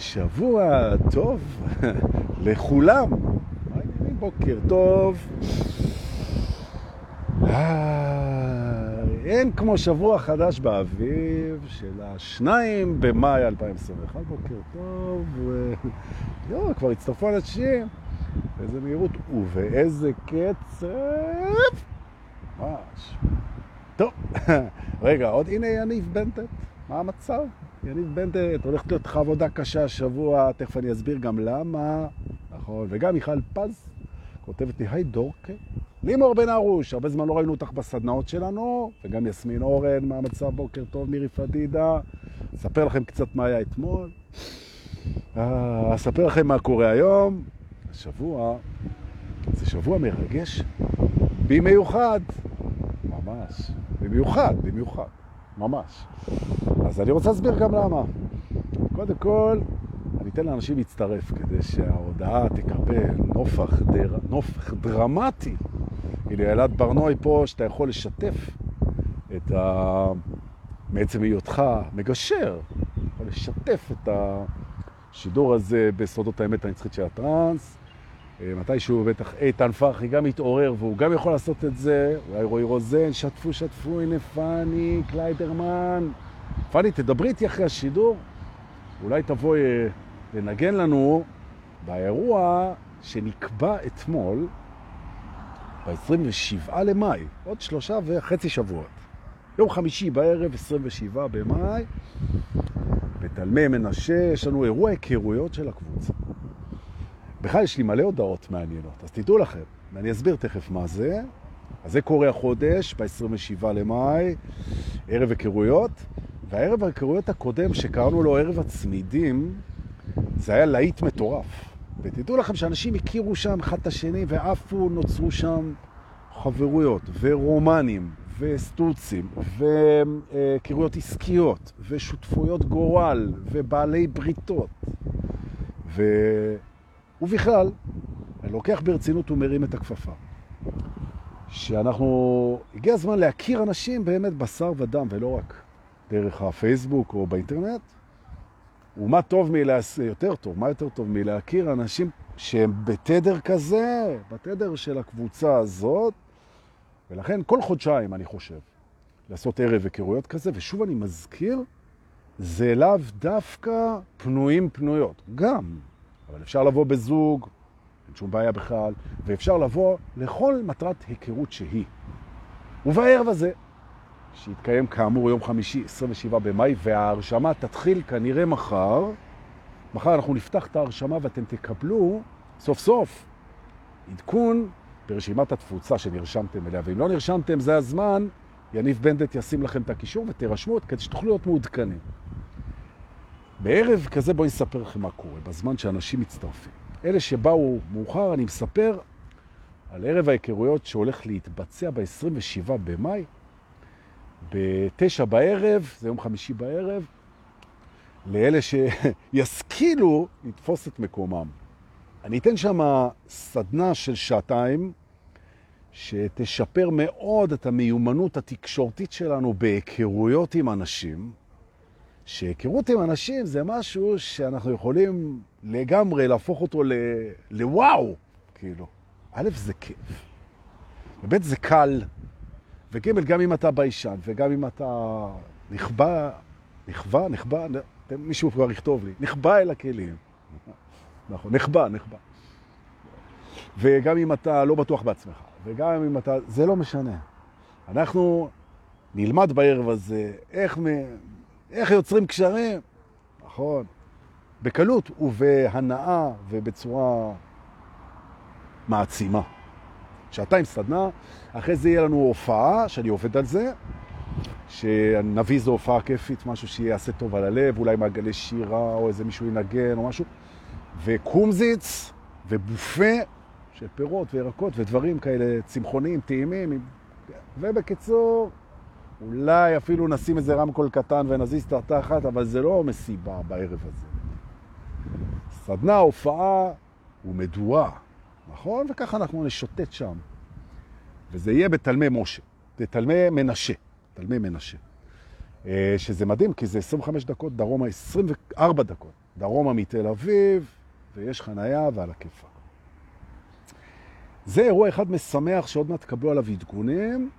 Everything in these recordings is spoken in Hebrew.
שבוע טוב לכולם. בוקר טוב. אין כמו שבוע חדש באביב של השניים במאי 2021. בוקר טוב. יו, כבר הצטרפו אנשים. באיזה מהירות ובאיזה קצב. ממש. טוב, רגע, עוד הנה יניב בנטט. מה המצב? יניב בנדט, הולכת להיות לך עבודה קשה השבוע, תכף אני אסביר גם למה. נכון, וגם מיכל פז כותבת לי, היי דורקה. לימור בן ארוש, הרבה זמן לא ראינו אותך בסדנאות שלנו, וגם יסמין אורן, מה המצב? בוקר טוב, מירי פדידה. אספר לכם קצת מה היה אתמול. אה, אספר לכם מה קורה היום. השבוע, זה שבוע מרגש, במיוחד, ממש, במיוחד, במיוחד. ממש. אז אני רוצה להסביר גם למה. קודם כל, אני אתן לאנשים להצטרף כדי שההודעה תקבל נופח, דר... נופח דרמטי. הנה, אלעד ברנועי פה, שאתה יכול לשתף את ה... מעצם היותך מגשר, יכול לשתף את השידור הזה בסודות האמת הנצחית של הטרנס. אה, מתישהו בטח איתן פרחי גם יתעורר והוא גם יכול לעשות את זה, אולי רועי רוזן, שתפו, שתפו, הנה פאני, קליידרמן. פאני, תדברי איתי אחרי השידור, אולי תבואי אה, לנגן לנו באירוע שנקבע אתמול, ב-27 למאי, עוד שלושה וחצי שבועות. יום חמישי בערב, 27 במאי, בתלמי מנשה, יש לנו אירוע היכרויות של הקבוצה. בכלל יש לי מלא הודעות מעניינות, אז תדעו לכם, ואני אסביר תכף מה זה. אז זה קורה החודש, ב-27 למאי, ערב היכרויות, והערב היכרויות הקודם שקראנו לו ערב הצמידים, זה היה להיט מטורף. ותדעו לכם שאנשים הכירו שם אחד את השני ועפו, נוצרו שם חברויות ורומנים וסטוצים והיכרויות עסקיות ושותפויות גורל ובעלי בריתות. ו... ובכלל, אני לוקח ברצינות ומרים את הכפפה. שאנחנו, הגיע הזמן להכיר אנשים באמת בשר ודם, ולא רק דרך הפייסבוק או באינטרנט. ומה טוב מלהס... יותר טוב, מה יותר טוב מלהכיר אנשים שהם בתדר כזה, בתדר של הקבוצה הזאת, ולכן כל חודשיים, אני חושב, לעשות ערב היכרויות כזה, ושוב אני מזכיר, זה לאו דווקא פנויים פנויות. גם, אבל אפשר לבוא בזוג, אין שום בעיה בכלל, ואפשר לבוא לכל מטרת היכרות שהיא. ובערב הזה, שיתקיים כאמור יום חמישי 27 במאי, וההרשמה תתחיל כנראה מחר, מחר אנחנו נפתח את ההרשמה ואתם תקבלו סוף סוף עדכון ברשימת התפוצה שנרשמתם אליה, ואם לא נרשמתם זה הזמן, יניב בנדט ישים לכם את הקישור ותרשמו את כדי שתוכלו להיות מעודכנים. בערב כזה בואי נספר לכם מה קורה, בזמן שאנשים מצטרפים. אלה שבאו מאוחר, אני מספר על ערב ההיכרויות שהולך להתבצע ב-27 במאי, ב-9 בערב, זה יום חמישי בערב, לאלה שישכילו לתפוס את מקומם. אני אתן שם סדנה של שעתיים, שתשפר מאוד את המיומנות התקשורתית שלנו בהיכרויות עם אנשים, שהיכרות עם אנשים זה משהו שאנחנו יכולים לגמרי להפוך אותו לוואו, כאילו. א', זה כיף, וב', זה קל, וג', גם אם אתה ביישן, וגם אם אתה נכבה, נכבה, נכבה, מישהו כבר יכתוב לי, נכבה אל הכלים. נכון, נכבה, נכבה. וגם אם אתה לא בטוח בעצמך, וגם אם אתה, זה לא משנה. אנחנו נלמד בערב הזה איך איך יוצרים קשרים? נכון. בקלות ובהנאה ובצורה מעצימה. שעתיים סדנה, אחרי זה יהיה לנו הופעה, שאני עובד על זה, שנביא זו הופעה כיפית, משהו שיעשה טוב על הלב, אולי מעגלי שירה, או איזה מישהו ינגן או משהו, וקומזיץ ובופה של פירות וירקות ודברים כאלה צמחוניים, טעימים, ובקיצור, אולי אפילו נשים איזה רמקול קטן ונזיז את התחת, אבל זה לא מסיבה בערב הזה. סדנה, הופעה ומדורה, נכון? וככה אנחנו נשוטט שם. וזה יהיה בתלמי משה, בתלמי מנשה, תלמי מנשה. אה, שזה מדהים, כי זה 25 דקות, דרומה 24 דקות. דרומה מתל אביב, ויש חנייה ועל הכיפה. זה אירוע אחד משמח שעוד מעט תקבלו עליו עדכונים,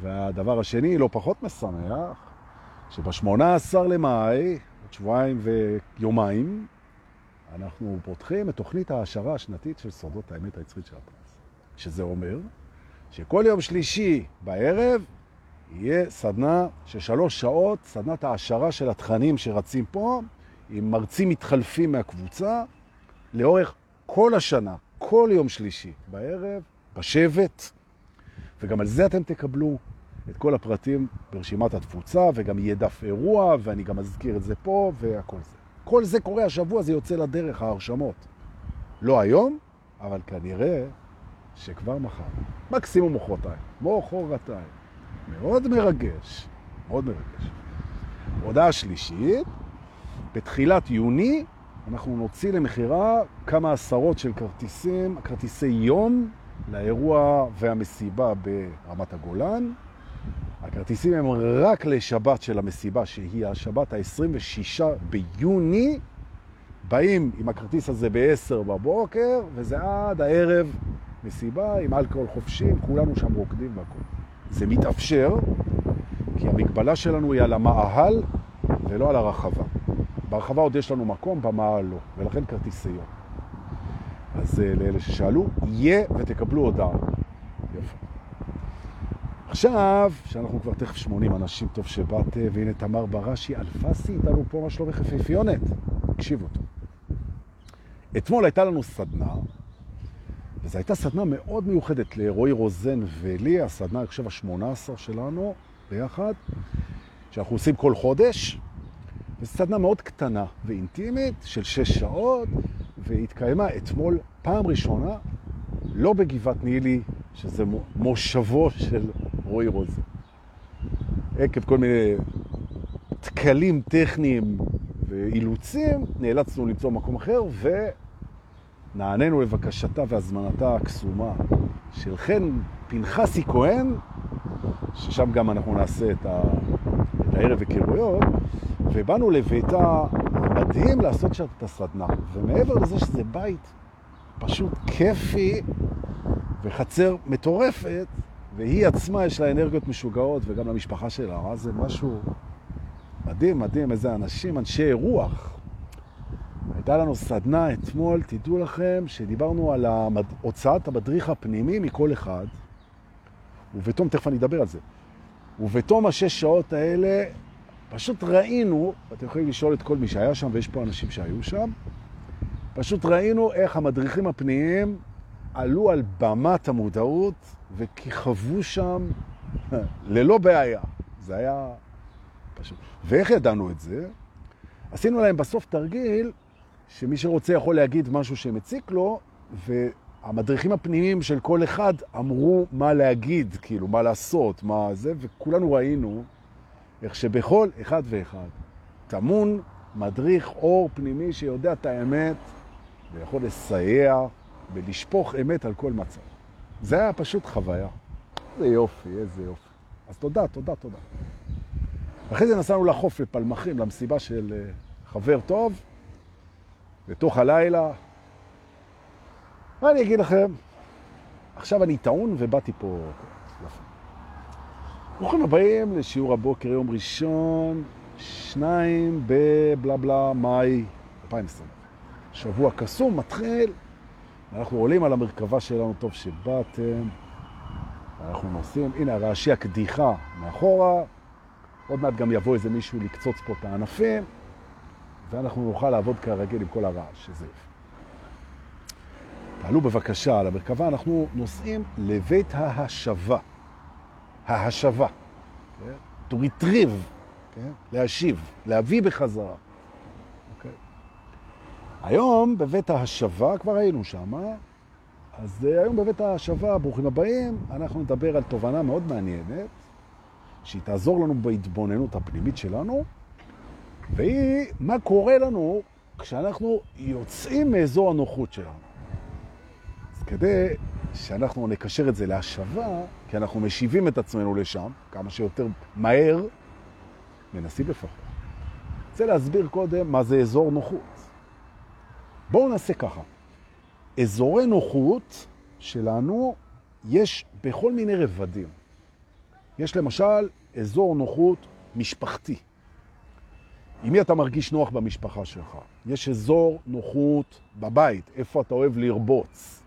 והדבר השני, לא פחות משמח, שב-18 למאי, עוד שבועיים ויומיים, אנחנו פותחים את תוכנית ההשערה השנתית של סודות האמת היצרית של הפרס. שזה אומר שכל יום שלישי בערב יהיה סדנה של שלוש שעות, סדנת ההשערה של התכנים שרצים פה, עם מרצים מתחלפים מהקבוצה, לאורך כל השנה, כל יום שלישי בערב, בשבט, וגם על זה אתם תקבלו את כל הפרטים ברשימת התפוצה, וגם יהיה דף אירוע, ואני גם אזכיר את זה פה, והכל זה. כל זה קורה השבוע, זה יוצא לדרך, ההרשמות. לא היום, אבל כנראה שכבר מחר. מקסימום מוחרתיים, מוחרתיים. מאוד מרגש, מאוד מרגש. הודעה שלישית, בתחילת יוני אנחנו נוציא למחירה כמה עשרות של כרטיסים, כרטיסי יום לאירוע והמסיבה ברמת הגולן. הכרטיסים הם רק לשבת של המסיבה, שהיא השבת ה-26 ביוני. באים עם הכרטיס הזה ב-10 בבוקר, וזה עד הערב מסיבה עם אלכוהול חופשי, כולנו שם רוקדים והכל. זה מתאפשר, כי המגבלה שלנו היא על המאהל ולא על הרחבה. ברחבה עוד יש לנו מקום, במאהל לא, ולכן כרטיסי יום. אז אה, לאלה ששאלו, יהיה ותקבלו הודעה. יפה. עכשיו, שאנחנו כבר תכף 80 אנשים, טוב שבאת, והנה תמר בראשי אלפסי איתנו פה, מה שלומך יפיפיונת? תקשיבו טוב. אתמול הייתה לנו סדנה, וזו הייתה סדנה מאוד מיוחדת לרועי רוזן ולי, הסדנה, אני חושב, ה-18 שלנו ביחד, שאנחנו עושים כל חודש. וזו סדנה מאוד קטנה ואינטימית של שש שעות, והתקיימה אתמול פעם ראשונה, לא בגבעת נילי, שזה מושבו של רועי רוזן. עקב כל מיני תקלים טכניים ואילוצים, נאלצנו למצוא מקום אחר, ונענינו לבקשתה והזמנתה הקסומה של חן פנחסי כהן, ששם גם אנחנו נעשה את, ה... את הערב הכירויות, ובאנו לביתה מדהים לעשות שם את הסדנה. ומעבר לזה שזה בית פשוט כיפי וחצר מטורפת, והיא עצמה יש לה אנרגיות משוגעות, וגם למשפחה שלה, מה זה משהו מדהים, מדהים, איזה אנשים, אנשי רוח. הייתה לנו סדנה אתמול, תדעו לכם, שדיברנו על המד... הוצאת המדריך הפנימי מכל אחד, ובתום, תכף אני אדבר על זה, ובתום השש שעות האלה פשוט ראינו, אתם יכולים לשאול את כל מי שהיה שם, ויש פה אנשים שהיו שם, פשוט ראינו איך המדריכים הפנימיים עלו על במת המודעות וכיכבו שם ללא בעיה. זה היה פשוט. ואיך ידענו את זה? עשינו להם בסוף תרגיל שמי שרוצה יכול להגיד משהו שמציק לו, והמדריכים הפנימיים של כל אחד אמרו מה להגיד, כאילו, מה לעשות, מה זה, וכולנו ראינו איך שבכל אחד ואחד טמון מדריך אור פנימי שיודע את האמת ויכול לסייע ולשפוך אמת על כל מצב. זה היה פשוט חוויה. איזה יופי, איזה יופי. אז תודה, תודה, תודה. אחרי זה נסענו לחוף לפלמחים, למסיבה של אה, חבר טוב, בתוך הלילה. מה אני אגיד לכם? עכשיו אני טעון ובאתי פה ברוכים הבאים לשיעור הבוקר יום ראשון, שניים בבלה בלה מאי 2020. שבוע קסום, מתחיל, אנחנו עולים על המרכבה שלנו, טוב שבאתם, אנחנו נוסעים, הנה הרעשי הקדיחה מאחורה, עוד מעט גם יבוא איזה מישהו לקצוץ פה את הענפים, ואנחנו נוכל לעבוד כרגיל עם כל הרעש, שזה. תעלו בבקשה על המרכבה, אנחנו נוסעים לבית ההשבה. ההשבה, כן? to retrieve, כן? להשיב, להביא בחזרה. אוקיי? היום בבית ההשבה, כבר היינו שם, אז אה, היום בבית ההשבה, ברוכים הבאים, אנחנו נדבר על תובנה מאוד מעניינת, שהיא תעזור לנו בהתבוננות הפנימית שלנו, והיא מה קורה לנו כשאנחנו יוצאים מאזור הנוחות שלנו. אז כדי שאנחנו נקשר את זה להשבה, כי אנחנו משיבים את עצמנו לשם, כמה שיותר מהר, מנסים לפחות. רוצה להסביר קודם מה זה אזור נוחות. בואו נעשה ככה. אזורי נוחות שלנו יש בכל מיני רבדים. יש למשל אזור נוחות משפחתי. עם מי אתה מרגיש נוח במשפחה שלך? יש אזור נוחות בבית, איפה אתה אוהב לרבוץ.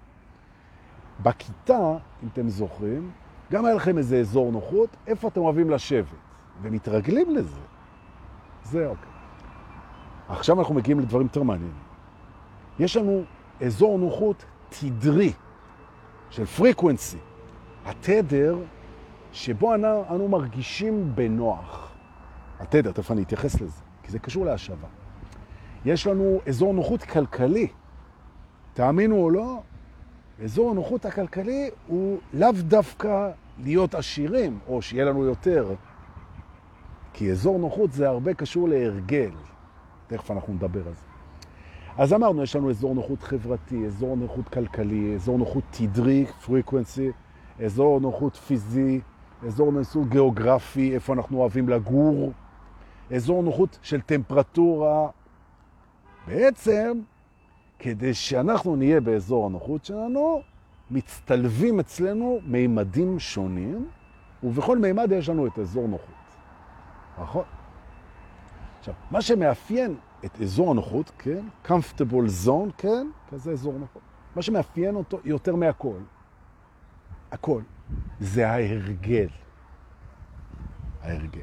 בכיתה, אם אתם זוכרים, גם היה לכם איזה אזור נוחות, איפה אתם אוהבים לשבת, ומתרגלים לזה. זה אוקיי. עכשיו אנחנו מגיעים לדברים יותר מעניינים. יש לנו אזור נוחות תדרי, של פריקוונסי, התדר שבו אנו, אנו מרגישים בנוח. התדר, תכף אני אתייחס לזה, כי זה קשור להשבה. יש לנו אזור נוחות כלכלי. תאמינו או לא, אזור הנוחות הכלכלי הוא לאו דווקא להיות עשירים, או שיהיה לנו יותר. כי אזור נוחות זה הרבה קשור להרגל. תכף אנחנו נדבר על זה. אז אמרנו, יש לנו אזור נוחות חברתי, אזור נוחות כלכלי, אזור נוחות תדרי, פריקוונסי, אזור נוחות פיזי, אזור נוחות גיאוגרפי, איפה אנחנו אוהבים לגור, אזור נוחות של טמפרטורה. בעצם, כדי שאנחנו נהיה באזור הנוחות שלנו, מצטלבים אצלנו מימדים שונים, ובכל מימד יש לנו את אזור נוחות. נכון? עכשיו, מה שמאפיין את אזור הנוחות, כן? comfortable zone, כן? כזה אזור נוחות. מה שמאפיין אותו יותר מהכל, הכל, זה ההרגל. ההרגל.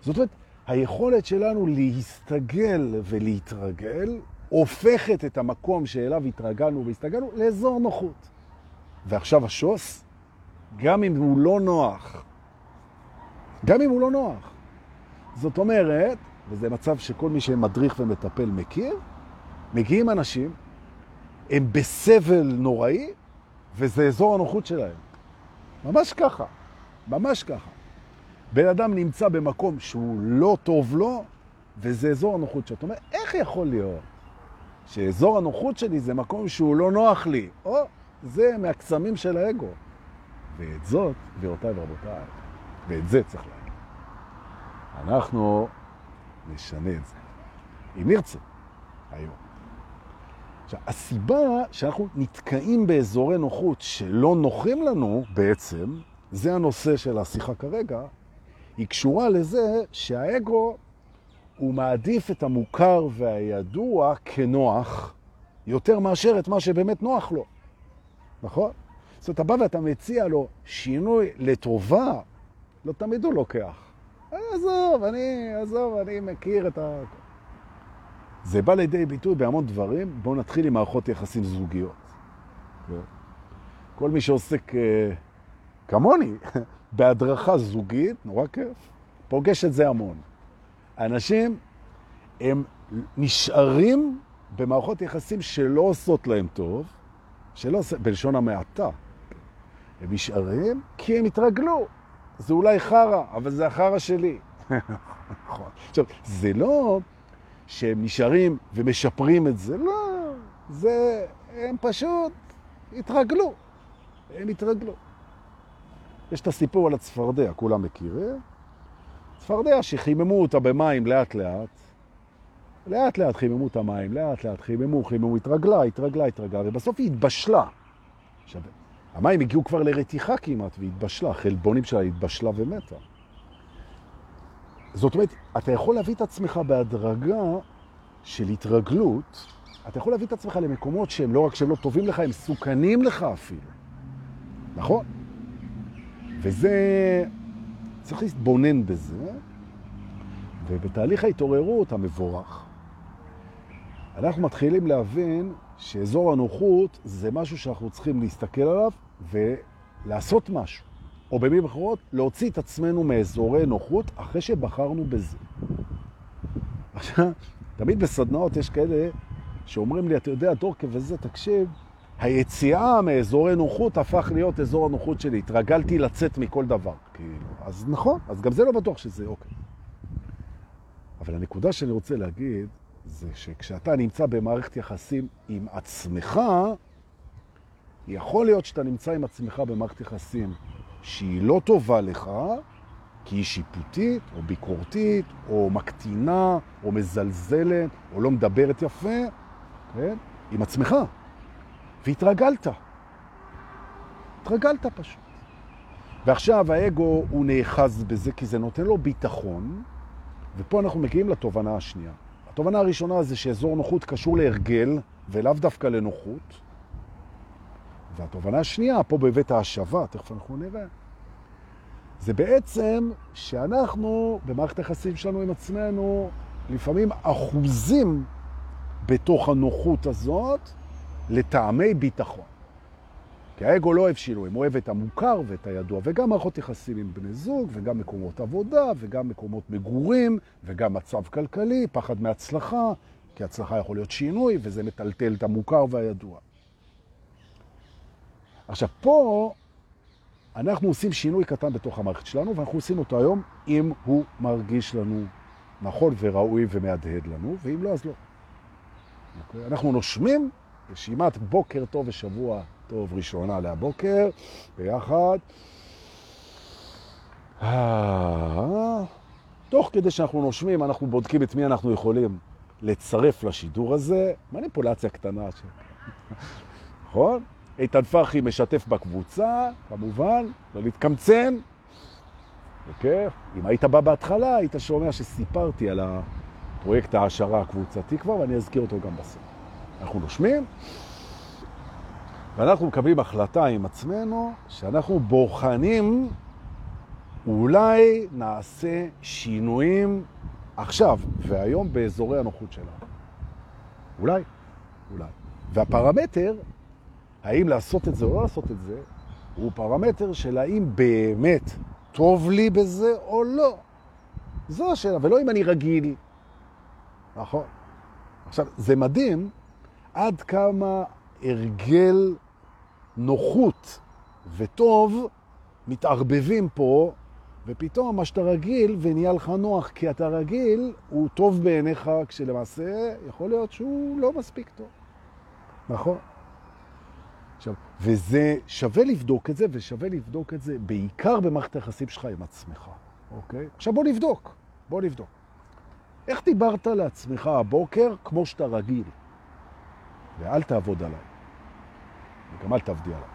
זאת אומרת, היכולת שלנו להסתגל ולהתרגל הופכת את המקום שאליו התרגלנו והסתגלנו לאזור נוחות. ועכשיו השוס, גם אם הוא לא נוח, גם אם הוא לא נוח. זאת אומרת, וזה מצב שכל מי שמדריך ומטפל מכיר, מגיעים אנשים, הם בסבל נוראי, וזה אזור הנוחות שלהם. ממש ככה, ממש ככה. בן אדם נמצא במקום שהוא לא טוב לו, וזה אזור הנוחות שאתה אומר, איך יכול להיות שאזור הנוחות שלי זה מקום שהוא לא נוח לי? או, זה מהקסמים של האגו. ואת זאת, גבירותיי ורבותיי, ואת זה צריך להגיד. אנחנו נשנה את זה. אם נרצה, היום. עכשיו, הסיבה שאנחנו נתקעים באזורי נוחות שלא נוחים לנו בעצם, זה הנושא של השיחה כרגע, היא קשורה לזה שהאגו הוא מעדיף את המוכר והידוע כנוח יותר מאשר את מה שבאמת נוח לו. נכון? אומרת, אתה בא ואתה מציע לו שינוי לטובה, לא תמיד הוא לוקח. עזוב, אני, עזוב, אני מכיר את ה... זה בא לידי ביטוי בהמון דברים. בואו נתחיל עם מערכות יחסים זוגיות. כל מי שעוסק אה, כמוני בהדרכה זוגית, נורא כיף, פוגש את זה המון. אנשים, הם נשארים במערכות יחסים שלא עושות להם טוב, שלא עושה, בלשון המעטה. הם נשארים כי הם התרגלו. זה אולי חרה, אבל זה החרה שלי. נכון. עכשיו, זה לא שהם נשארים ומשפרים את זה, לא. זה, הם פשוט התרגלו. הם התרגלו. יש את הסיפור על הצפרדע, כולם מכירים. צפרדע שחיממו אותה במים לאט לאט, לאט לאט חיממו את המים, לאט לאט חיממו, חיממו, התרגלה, התרגלה, התרגלה, ובסוף היא התבשלה. עכשיו, המים הגיעו כבר לרתיחה כמעט, והתבשלה, החלבונים שלה התבשלה ומתה. זאת אומרת, אתה יכול להביא את עצמך בהדרגה של התרגלות, אתה יכול להביא את עצמך למקומות שהם לא רק שהם לא טובים לך, הם סוכנים לך אפילו. נכון? וזה, צריך להתבונן בזה, ובתהליך ההתעוררות המבורך, אנחנו מתחילים להבין שאזור הנוחות זה משהו שאנחנו צריכים להסתכל עליו ולעשות משהו. או במילים אחרות, להוציא את עצמנו מאזורי נוחות אחרי שבחרנו בזה. עכשיו, תמיד בסדנאות יש כאלה שאומרים לי, אתה יודע, דורקה וזה, תקשיב, היציאה מאזורי נוחות הפך להיות אזור הנוחות שלי. התרגלתי לצאת מכל דבר. כאילו, אז נכון, אז גם זה לא בטוח שזה אוקיי. אבל הנקודה שאני רוצה להגיד, זה שכשאתה נמצא במערכת יחסים עם עצמך, יכול להיות שאתה נמצא עם עצמך במערכת יחסים שהיא לא טובה לך, כי היא שיפוטית, או ביקורתית, או מקטינה, או מזלזלת, או לא מדברת יפה, כן? עם עצמך, והתרגלת. התרגלת פשוט. ועכשיו האגו הוא נאחז בזה כי זה נותן לו ביטחון, ופה אנחנו מגיעים לתובנה השנייה. התובנה הראשונה זה שאזור נוחות קשור להרגל ולאו דווקא לנוחות. והתובנה השנייה, פה בבית ההשבה, תכף אנחנו נראה, זה בעצם שאנחנו, במערכת היחסים שלנו עם עצמנו, לפעמים אחוזים בתוך הנוחות הזאת לטעמי ביטחון. כי האגו לא אוהב שינויים, אוהב את המוכר ואת הידוע, וגם מערכות יחסים עם בני זוג, וגם מקומות עבודה, וגם מקומות מגורים, וגם מצב כלכלי, פחד מהצלחה, כי הצלחה יכול להיות שינוי, וזה מטלטל את המוכר והידוע. עכשיו, פה אנחנו עושים שינוי קטן בתוך המערכת שלנו, ואנחנו עושים אותו היום אם הוא מרגיש לנו נכון וראוי ומהדהד לנו, ואם לא, אז לא. אוקיי? אנחנו נושמים רשימת בוקר טוב ושבוע טוב ראשונה להבוקר, ביחד. תוך כדי שאנחנו נושמים, אנחנו בודקים את מי אנחנו יכולים לצרף לשידור הזה. מניפולציה קטנה. נכון? איתן פרחי משתף בקבוצה, כמובן, לא להתקמצן. בכיף. אם היית בא בהתחלה, היית שומע שסיפרתי על הפרויקט ההשערה הקבוצתי כבר, ואני אזכיר אותו גם בסוף. אנחנו נושמים, ואנחנו מקבלים החלטה עם עצמנו שאנחנו בוחנים, אולי נעשה שינויים עכשיו והיום באזורי הנוחות שלנו. אולי, אולי. והפרמטר, האם לעשות את זה או לא לעשות את זה, הוא פרמטר של האם באמת טוב לי בזה או לא. זו השאלה, ולא אם אני רגיל. נכון. עכשיו, זה מדהים עד כמה הרגל נוחות וטוב מתערבבים פה, ופתאום מה שאתה רגיל ונהיה לך נוח כי אתה רגיל, הוא טוב בעיניך, כשלמעשה יכול להיות שהוא לא מספיק טוב. נכון? עכשיו, וזה שווה לבדוק את זה, ושווה לבדוק את זה בעיקר במערכת היחסים שלך עם עצמך, אוקיי? עכשיו בוא נבדוק, בוא נבדוק. איך דיברת לעצמך הבוקר כמו שאתה רגיל? ואל תעבוד עליי. וגם אל תעבדי עליי.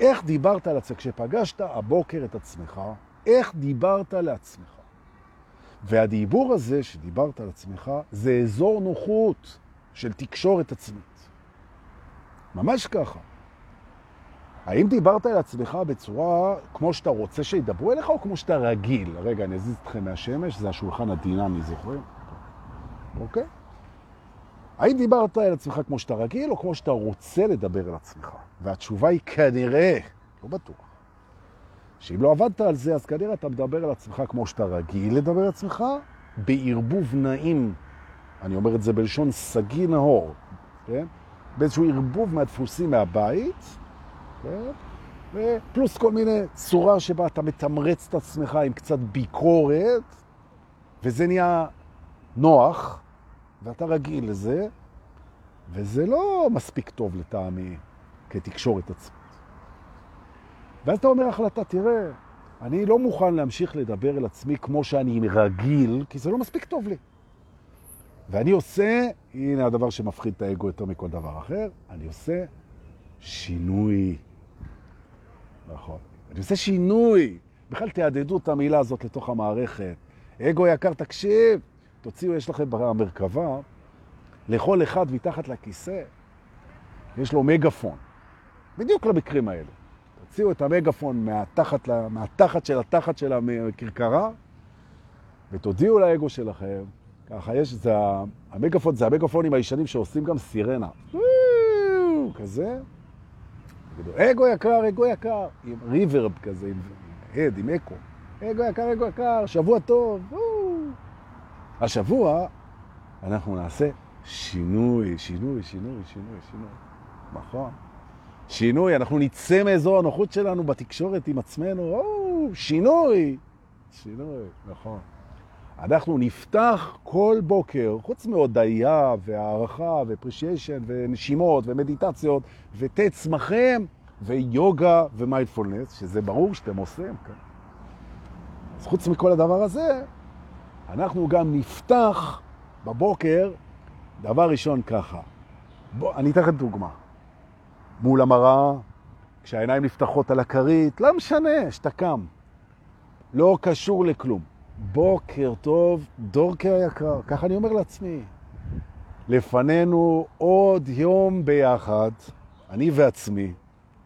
איך דיברת על עצמך כשפגשת הבוקר את עצמך? איך דיברת לעצמך? והדיבור הזה שדיברת על עצמך זה אזור נוחות של תקשורת עצמית. ממש ככה. האם דיברת על עצמך בצורה כמו שאתה רוצה שידברו אליך או כמו שאתה רגיל? רגע, אני אזיז אתכם מהשמש, זה השולחן הדינמי, זוכרים? אוקיי? האם דיברת על עצמך כמו שאתה רגיל, או כמו שאתה רוצה לדבר על עצמך? והתשובה היא כנראה, לא בטוח, שאם לא עבדת על זה, אז כנראה אתה מדבר על עצמך כמו שאתה רגיל לדבר על עצמך, בערבוב נעים, אני אומר את זה בלשון סגי נהור, כן? באיזשהו ערבוב מהדפוסים מהבית, כן? ופלוס כל מיני צורה שבה אתה מתמרץ את עצמך עם קצת ביקורת, וזה נהיה נוח, ואתה רגיל לזה, וזה לא מספיק טוב לטעמי כתקשורת עצמית. ואז אתה אומר החלטה, תראה, אני לא מוכן להמשיך לדבר אל עצמי כמו שאני רגיל, כי זה לא מספיק טוב לי. ואני עושה, הנה הדבר שמפחיד את האגו יותר מכל דבר אחר, אני עושה שינוי. נכון. אני עושה שינוי. בכלל תעדדו את המילה הזאת לתוך המערכת. אגו יקר, תקשיב, תוציאו, יש לכם במרכבה, לכל אחד מתחת לכיסא, יש לו מגפון. בדיוק למקרים האלה. תוציאו את המגפון מהתחת, מהתחת של התחת של הקרקרה, ותודיעו לאגו שלכם, ככה יש, זה, המגפון זה המגפונים הישנים שעושים גם סירנה. כזה. אגו יקר, אגו יקר, עם ריברב כזה, עם הד, עם אקו. אגו יקר, אגו יקר, שבוע טוב. השבוע אנחנו נעשה שינוי, שינוי, שינוי, שינוי, שינוי. נכון. שינוי, אנחנו נצא מאזור הנוחות שלנו בתקשורת עם עצמנו, או, שינוי. שינוי, נכון. אנחנו נפתח כל בוקר, חוץ מהודעה והערכה ופרישיישן ונשימות ומדיטציות ותה צמחם ויוגה ומיינדפולנס, שזה ברור שאתם עושים כאן. אז חוץ מכל הדבר הזה, אנחנו גם נפתח בבוקר, דבר ראשון ככה, בוא, אני אתן לכם דוגמה. מול המראה, כשהעיניים נפתחות על הכרית, לא משנה, שאתה קם. לא קשור לכלום. בוקר טוב, דורקי היקר, ככה אני אומר לעצמי. לפנינו עוד יום ביחד, אני ועצמי,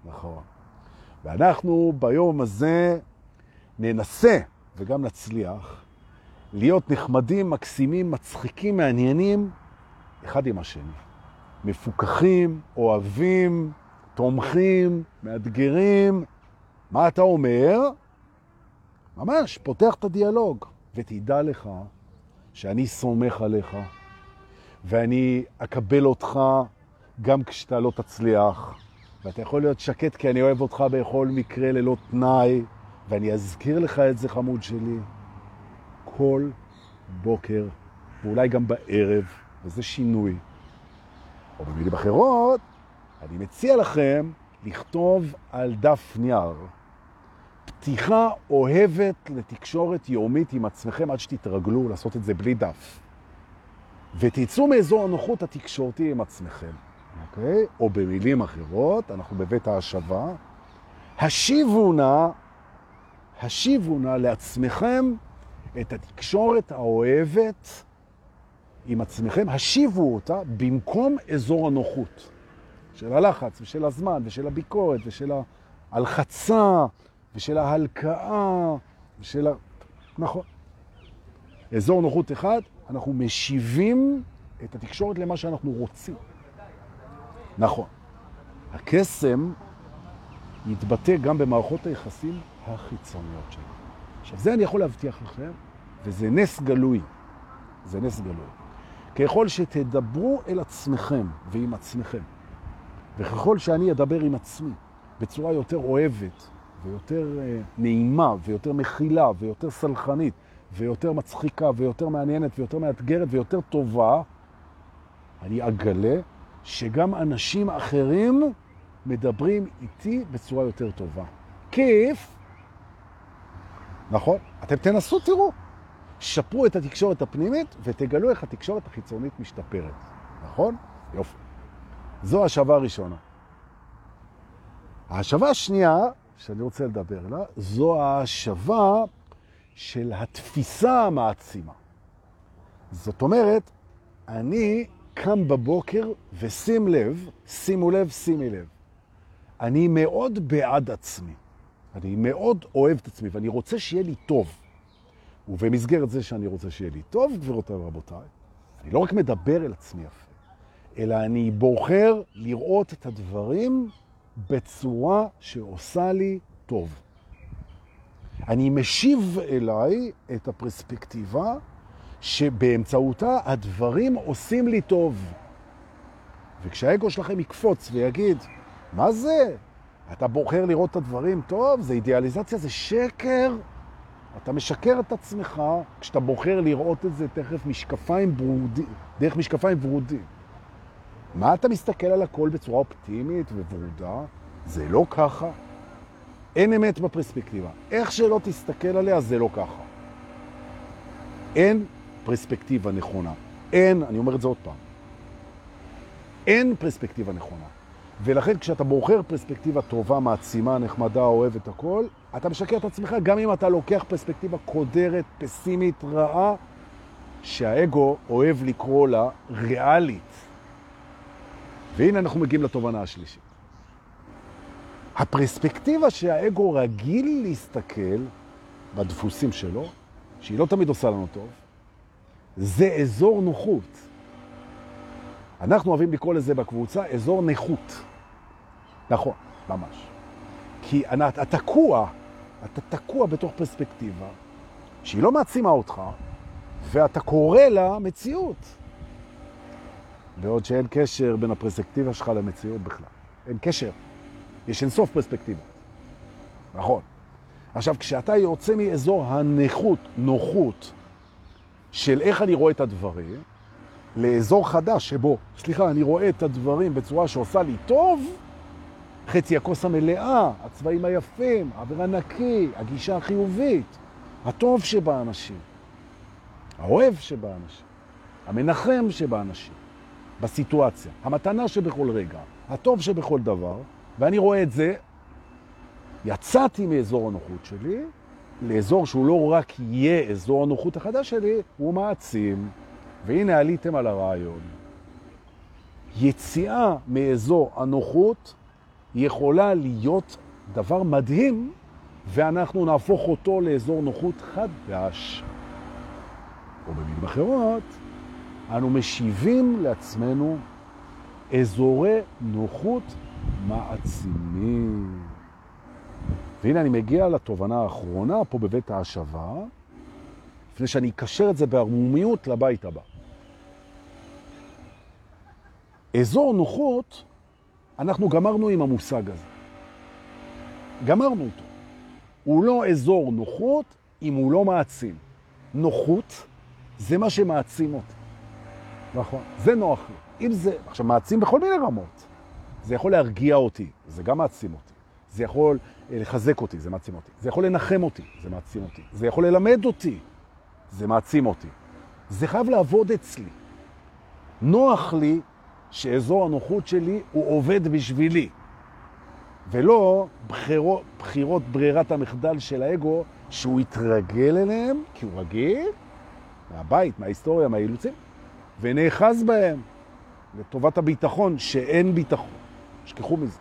נכון. ואנחנו ביום הזה ננסה, וגם נצליח, להיות נחמדים, מקסימים, מצחיקים, מעניינים, אחד עם השני. מפוקחים, אוהבים, תומכים, מאתגרים. מה אתה אומר? ממש, פותח את הדיאלוג. ותדע לך שאני סומך עליך, ואני אקבל אותך גם כשאתה לא תצליח, ואתה יכול להיות שקט כי אני אוהב אותך בכל מקרה ללא תנאי, ואני אזכיר לך את זה, חמוד שלי, כל בוקר, ואולי גם בערב, וזה שינוי. או במילים אחרות, אני מציע לכם לכתוב על דף נייר פתיחה אוהבת לתקשורת יומית עם עצמכם עד שתתרגלו לעשות את זה בלי דף. ותצאו מאזור הנוחות התקשורתי עם עצמכם, אוקיי? או במילים אחרות, אנחנו בבית ההשבה, השיבו נא, השיבו נא לעצמכם את התקשורת האוהבת עם עצמכם, השיבו אותה במקום אזור הנוחות של הלחץ ושל הזמן ושל הביקורת ושל ההלחצה ושל ההלקאה ושל ה... נכון. אזור נוחות אחד, אנחנו משיבים את התקשורת למה שאנחנו רוצים. נכון. הקסם יתבטא גם במערכות היחסים החיצוניות שלנו. עכשיו, זה אני יכול להבטיח לכם, וזה נס גלוי. זה נס גלוי. ככל שתדברו אל עצמכם ועם עצמכם, וככל שאני אדבר עם עצמי בצורה יותר אוהבת ויותר אה, נעימה ויותר מכילה ויותר סלחנית ויותר מצחיקה ויותר מעניינת ויותר מאתגרת ויותר טובה, אני אגלה שגם אנשים אחרים מדברים איתי בצורה יותר טובה. כיף, נכון? אתם תנסו, תראו. שפרו את התקשורת הפנימית ותגלו איך התקשורת החיצונית משתפרת. נכון? יופי. זו השווה הראשונה. ההשווה השנייה שאני רוצה לדבר עליה, זו ההשווה של התפיסה המעצימה. זאת אומרת, אני קם בבוקר ושים לב, שימו לב, שימי לב. אני מאוד בעד עצמי. אני מאוד אוהב את עצמי ואני רוצה שיהיה לי טוב. ובמסגרת זה שאני רוצה שיהיה לי טוב, גבירותיי ורבותיי, אני לא רק מדבר אל עצמי יפה, אלא אני בוחר לראות את הדברים בצורה שעושה לי טוב. אני משיב אליי את הפרספקטיבה שבאמצעותה הדברים עושים לי טוב. וכשהאגו שלכם יקפוץ ויגיד, מה זה? אתה בוחר לראות את הדברים טוב? זה אידיאליזציה, זה שקר. אתה משקר את עצמך כשאתה בוחר לראות את זה תכף משקפיים ברודים, דרך משקפיים ורודים. מה אתה מסתכל על הכל בצורה אופטימית וברודה? זה לא ככה. אין אמת בפרספקטיבה. איך שלא תסתכל עליה, זה לא ככה. אין פרספקטיבה נכונה. אין, אני אומר את זה עוד פעם, אין פרספקטיבה נכונה. ולכן כשאתה בוחר פרספקטיבה טובה, מעצימה, נחמדה, אוהבת הכל, אתה משקר את עצמך גם אם אתה לוקח פרספקטיבה קודרת, פסימית, רעה, שהאגו אוהב לקרוא לה ריאלית. והנה אנחנו מגיעים לתובנה השלישית. הפרספקטיבה שהאגו רגיל להסתכל בדפוסים שלו, שהיא לא תמיד עושה לנו טוב, זה אזור נוחות. אנחנו אוהבים לקרוא לזה בקבוצה אזור נכות. נכון, ממש. כי אתה תקוע, אתה תקוע בתוך פרספקטיבה שהיא לא מעצימה אותך, ואתה קורא לה מציאות. בעוד שאין קשר בין הפרספקטיבה שלך למציאות בכלל. אין קשר. יש אינסוף פרספקטיבה. נכון. עכשיו, כשאתה יוצא מאזור הנכות, נוחות, של איך אני רואה את הדברים, לאזור חדש שבו, סליחה, אני רואה את הדברים בצורה שעושה לי טוב, חצי הכוס המלאה, הצבעים היפים, האוויר הנקי, הגישה החיובית, הטוב שבאנשים, האוהב שבאנשים, המנחם שבאנשים. בסיטואציה, המתנה שבכל רגע, הטוב שבכל דבר, ואני רואה את זה, יצאתי מאזור הנוחות שלי לאזור שהוא לא רק יהיה אזור הנוחות החדש שלי, הוא מעצים. והנה עליתם על הרעיון. יציאה מאזור הנוחות יכולה להיות דבר מדהים, ואנחנו נהפוך אותו לאזור נוחות חדש. או במילים אחרות, אנו משיבים לעצמנו אזורי נוחות מעצימים. והנה אני מגיע לתובנה האחרונה פה בבית ההשבה, לפני שאני אקשר את זה בערמומיות לבית הבא. אזור נוחות, אנחנו גמרנו עם המושג הזה. גמרנו אותו. הוא לא אזור נוחות אם הוא לא מעצים. נוחות זה מה שמעצים אותי. נכון. זה נוח לי. אם זה, עכשיו מעצים בכל מיני רמות. זה יכול להרגיע אותי, זה גם מעצים אותי. זה יכול אה, לחזק אותי, זה מעצים אותי. זה יכול לנחם אותי, זה מעצים אותי. זה יכול ללמד אותי, זה מעצים אותי. זה חייב לעבוד אצלי. נוח לי שאזור הנוחות שלי הוא עובד בשבילי, ולא בחירות, בחירות ברירת המחדל של האגו שהוא יתרגל אליהם, כי הוא רגיל, מהבית, מההיסטוריה, מהאילוצים, ונאחז בהם לטובת הביטחון, שאין ביטחון. שכחו מזה.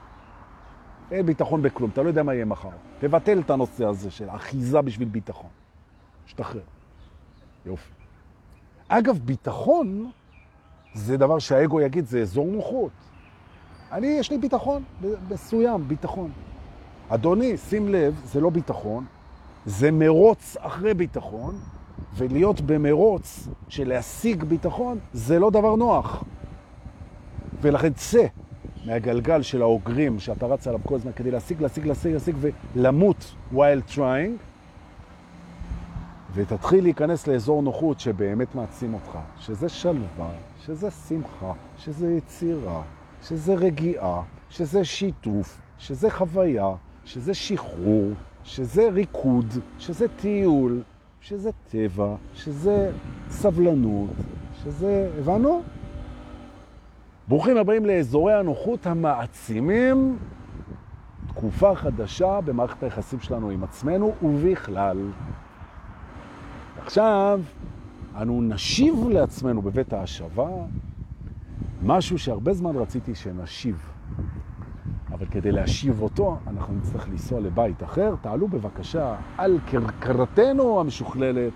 אין ביטחון בכלום, אתה לא יודע מה יהיה מחר. תבטל את הנושא הזה של אחיזה בשביל ביטחון. שתחרר. יופי. אגב, ביטחון זה דבר שהאגו יגיד, זה אזור נוחות. אני, יש לי ביטחון מסוים, ביטחון. אדוני, שים לב, זה לא ביטחון, זה מרוץ אחרי ביטחון, ולהיות במרוץ של להשיג ביטחון זה לא דבר נוח. ולכן צא מהגלגל של האוגרים שאתה רץ עליו כל הזמן כדי להשיג, להשיג, להשיג, להשיג ולמות while trying, ותתחיל להיכנס לאזור נוחות שבאמת מעצים אותך, שזה שלווה, שזה שמחה, שזה יצירה, שזה רגיעה, שזה שיתוף, שזה חוויה, שזה שחרור, שזה ריקוד, שזה טיול, שזה טבע, שזה סבלנות, שזה... הבנו? ברוכים הבאים לאזורי הנוחות המעצימים, תקופה חדשה במערכת היחסים שלנו עם עצמנו ובכלל. עכשיו, אנו נשיב לעצמנו בבית ההשבה משהו שהרבה זמן רציתי שנשיב. אבל כדי להשיב אותו, אנחנו נצטרך לנסוע לבית אחר. תעלו בבקשה על קרקרתנו המשוכללת,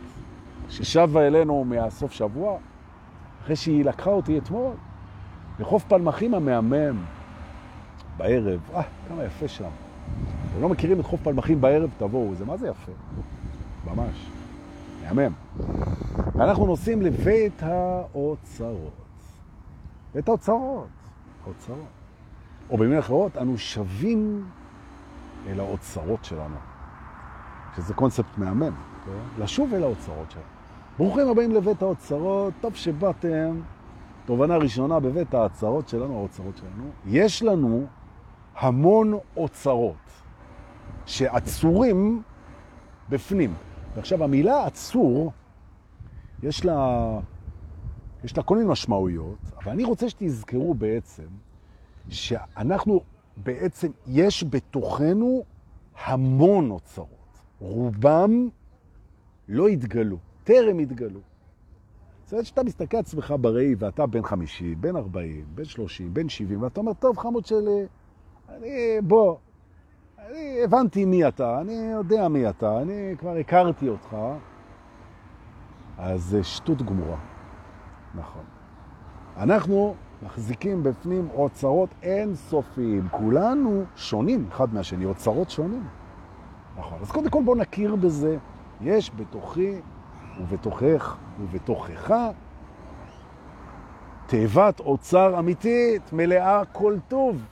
ששבה אלינו מהסוף שבוע, אחרי שהיא לקחה אותי אתמול. לחוף פלמחים המהמם, בערב, אה, כמה יפה שם. אתם לא מכירים את חוף פלמחים בערב, תבואו, זה מה זה יפה, ממש, מהמם. ואנחנו נוסעים לבית האוצרות. בית האוצרות, האוצרות. או במילים אחרות, אנו שווים אל האוצרות שלנו, שזה קונספט מהמם, כן? לשוב אל האוצרות שלנו. ברוכים הבאים לבית האוצרות, טוב שבאתם. תובנה ראשונה בבית ההצעות שלנו, האוצרות שלנו, יש לנו המון אוצרות שעצורים בפנים. ועכשיו, המילה עצור, יש לה, יש לה כל מיני משמעויות, אבל אני רוצה שתזכרו בעצם שאנחנו בעצם, יש בתוכנו המון אוצרות. רובם לא התגלו, טרם התגלו. זאת אומרת שאתה מסתכל עצמך בראי ואתה בן 50, בן 40, בן 30, בן 70, ואתה אומר, טוב, חמוד שלי, אני, בוא, אני הבנתי מי אתה, אני יודע מי אתה, אני כבר הכרתי אותך, אז זה שטות גמורה. נכון. אנחנו מחזיקים בפנים אוצרות אינסופיים, כולנו שונים אחד מהשני, אוצרות שונים. נכון. אז קודם כל בואו נכיר בזה, יש בתוכי ובתוכך ובתוכך תיבת אוצר אמיתית, מלאה כל טוב.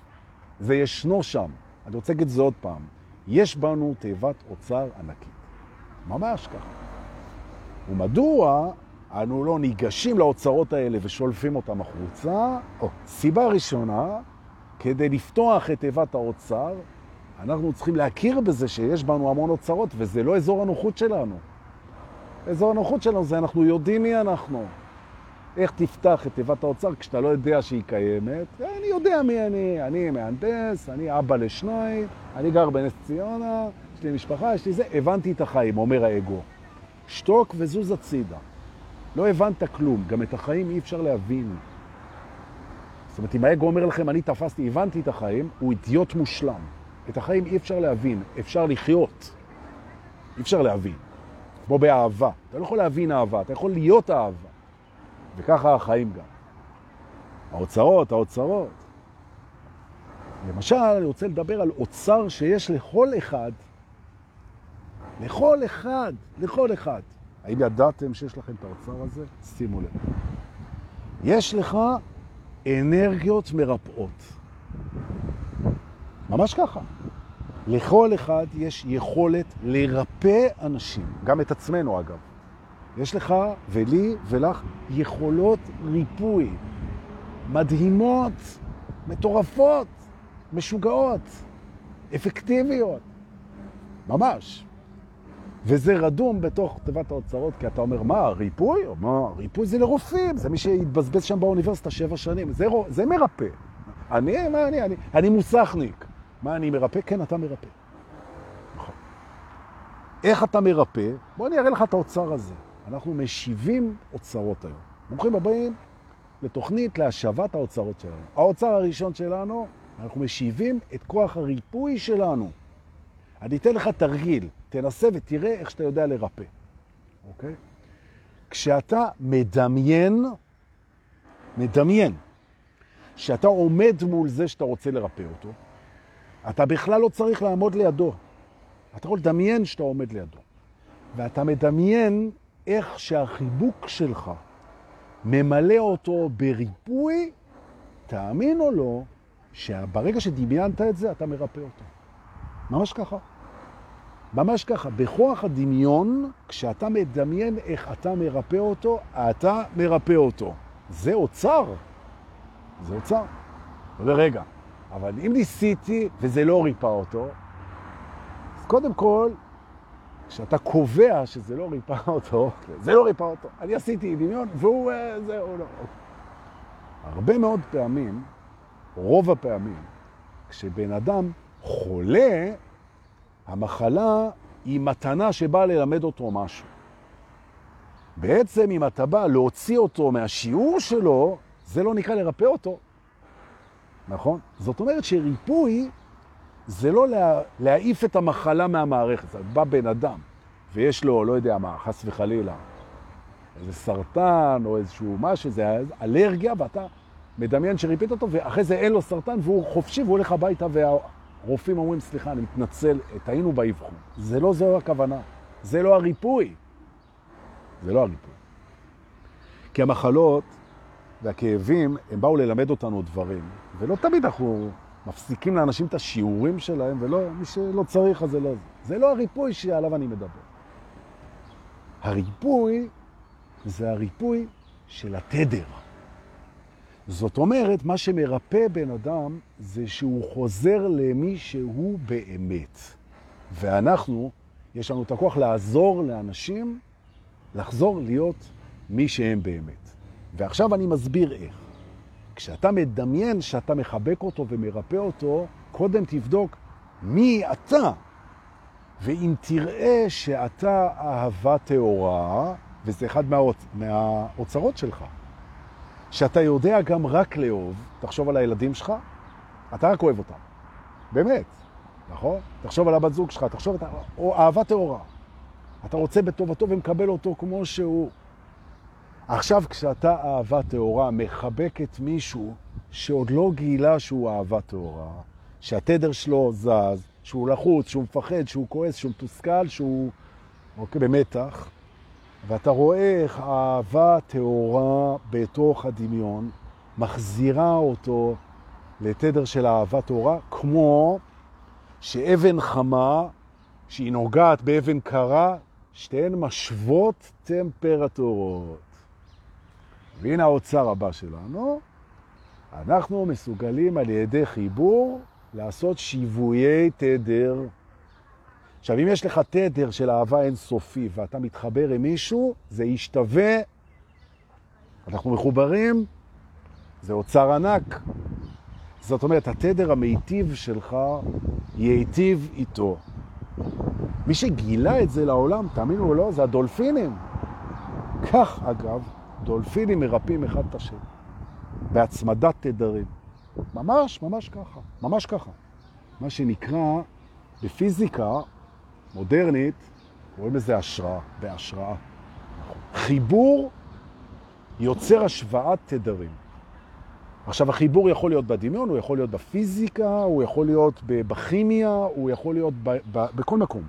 זה ישנו שם. אני רוצה להגיד את זה עוד פעם. יש בנו תיבת אוצר ענקית. ממש ככה. ומדוע אנו לא ניגשים לאוצרות האלה ושולפים אותם החוצה? או, סיבה ראשונה, כדי לפתוח את תיבת האוצר, אנחנו צריכים להכיר בזה שיש בנו המון אוצרות, וזה לא אזור הנוחות שלנו. אזור הנוחות שלנו זה אנחנו יודעים מי אנחנו. איך תפתח את תיבת האוצר כשאתה לא יודע שהיא קיימת? אני יודע מי אני, אני מהנדס, אני אבא לשניים, אני גר בנס ציונה, יש לי משפחה, יש לי זה, הבנתי את החיים, אומר האגו. שתוק וזוז הצידה. לא הבנת כלום, גם את החיים אי אפשר להבין. זאת אומרת, אם האגו אומר לכם, אני תפסתי, הבנתי את החיים, הוא אידיוט מושלם. את החיים אי אפשר להבין, אפשר לחיות. אי אפשר להבין. כמו באהבה. אתה לא יכול להבין אהבה, אתה יכול להיות אהבה. וככה החיים גם. האוצרות, האוצרות. למשל, אני רוצה לדבר על אוצר שיש לכל אחד, לכל אחד, לכל אחד. האם ידעתם שיש לכם את האוצר הזה? שימו לב. יש לך אנרגיות מרפאות. ממש ככה. לכל אחד יש יכולת לרפא אנשים, גם את עצמנו אגב. יש לך ולי ולך יכולות ריפוי מדהימות, מטורפות, משוגעות, אפקטיביות, ממש. וזה רדום בתוך תיבת האוצרות, כי אתה אומר, מה, ריפוי? מה, ריפוי זה לרופאים, זה מי שהתבזבז שם באוניברסיטה שבע שנים, זה, זה מרפא. אני, מה אני, אני, אני מוסכניק. מה, אני מרפא? כן, אתה מרפא. נכון. איך אתה מרפא? בוא אני אראה לך את האוצר הזה. אנחנו משיבים אוצרות היום. ברוכים הבאים לתוכנית להשבת האוצרות שלנו. האוצר הראשון שלנו, אנחנו משיבים את כוח הריפוי שלנו. אני אתן לך תרגיל, תנסה ותראה איך שאתה יודע לרפא. אוקיי? כשאתה מדמיין, מדמיין, שאתה עומד מול זה שאתה רוצה לרפא אותו, אתה בכלל לא צריך לעמוד לידו. אתה יכול לדמיין שאתה עומד לידו. ואתה מדמיין איך שהחיבוק שלך ממלא אותו בריפוי, תאמין או לא, שברגע שדמיינת את זה, אתה מרפא אותו. ממש ככה. ממש ככה. בכוח הדמיון, כשאתה מדמיין איך אתה מרפא אותו, אתה מרפא אותו. זה אוצר. זה אוצר. ורגע, אבל אם ניסיתי וזה לא ריפא אותו, אז קודם כל, כשאתה קובע שזה לא ריפא אותו, זה לא ריפא אותו. אני עשיתי דמיון והוא, אה, זהו, לא. הרבה מאוד פעמים, רוב הפעמים, כשבן אדם חולה, המחלה היא מתנה שבאה ללמד אותו משהו. בעצם אם אתה בא להוציא אותו מהשיעור שלו, זה לא נקרא לרפא אותו. נכון? זאת אומרת שריפוי זה לא לה, להעיף את המחלה מהמערכת. בא בן אדם ויש לו, לא יודע מה, חס וחלילה, איזה סרטן או איזשהו משהו, זה אלרגיה, ואתה מדמיין שריפית אותו, ואחרי זה אין לו סרטן והוא חופשי והוא הולך הביתה והרופאים אומרים, סליחה, אני מתנצל, טעינו באבחון. זה לא זו הכוונה, זה לא הריפוי. זה לא הריפוי. כי המחלות והכאבים, הם באו ללמד אותנו דברים, ולא תמיד אנחנו מפסיקים לאנשים את השיעורים שלהם, ולא, מי שלא צריך, אז זה לא זה. זה לא הריפוי שעליו אני מדבר. הריפוי זה הריפוי של התדר. זאת אומרת, מה שמרפא בן אדם זה שהוא חוזר למי שהוא באמת. ואנחנו, יש לנו את הכוח לעזור לאנשים לחזור להיות מי שהם באמת. ועכשיו אני מסביר איך. כשאתה מדמיין שאתה מחבק אותו ומרפא אותו, קודם תבדוק מי אתה. ואם תראה שאתה אהבה תאורה, וזה אחד מהאוצ... מהאוצרות שלך, שאתה יודע גם רק לאהוב, תחשוב על הילדים שלך, אתה רק אוהב אותם. באמת, נכון? תחשוב על הבת זוג שלך, תחשוב, אתה... או אהבה תאורה. אתה רוצה בטובתו ומקבל אותו כמו שהוא. עכשיו כשאתה אהבה תאורה מחבק את מישהו שעוד לא גילה שהוא אהבה תאורה, שהתדר שלו זז, שהוא לחוץ, שהוא מפחד, שהוא כועס, שהוא מתוסכל, שהוא אוקיי, במתח, ואתה רואה איך האהבה תאורה בתוך הדמיון מחזירה אותו לתדר של אהבה תאורה, כמו שאבן חמה, שהיא נוגעת באבן קרה, שתיהן משוות טמפרטורות. והנה האוצר הבא שלנו, אנחנו מסוגלים על ידי חיבור לעשות שיוויי תדר. עכשיו, אם יש לך תדר של אהבה אינסופי ואתה מתחבר עם מישהו, זה ישתווה אנחנו מחוברים, זה אוצר ענק. זאת אומרת, התדר המיטיב שלך ייטיב איתו. מי שגילה את זה לעולם, תאמינו או לא, זה הדולפינים. כך, אגב, דולפינים מרפאים אחד את השני, בהצמדת תדרים. ממש, ממש ככה, ממש ככה. מה שנקרא בפיזיקה מודרנית, רואים לזה השראה, בהשראה. חיבור יוצר השוואת תדרים. עכשיו, החיבור יכול להיות בדמיון, הוא יכול להיות בפיזיקה, הוא יכול להיות בכימיה, הוא יכול להיות ב, ב, בכל מקום.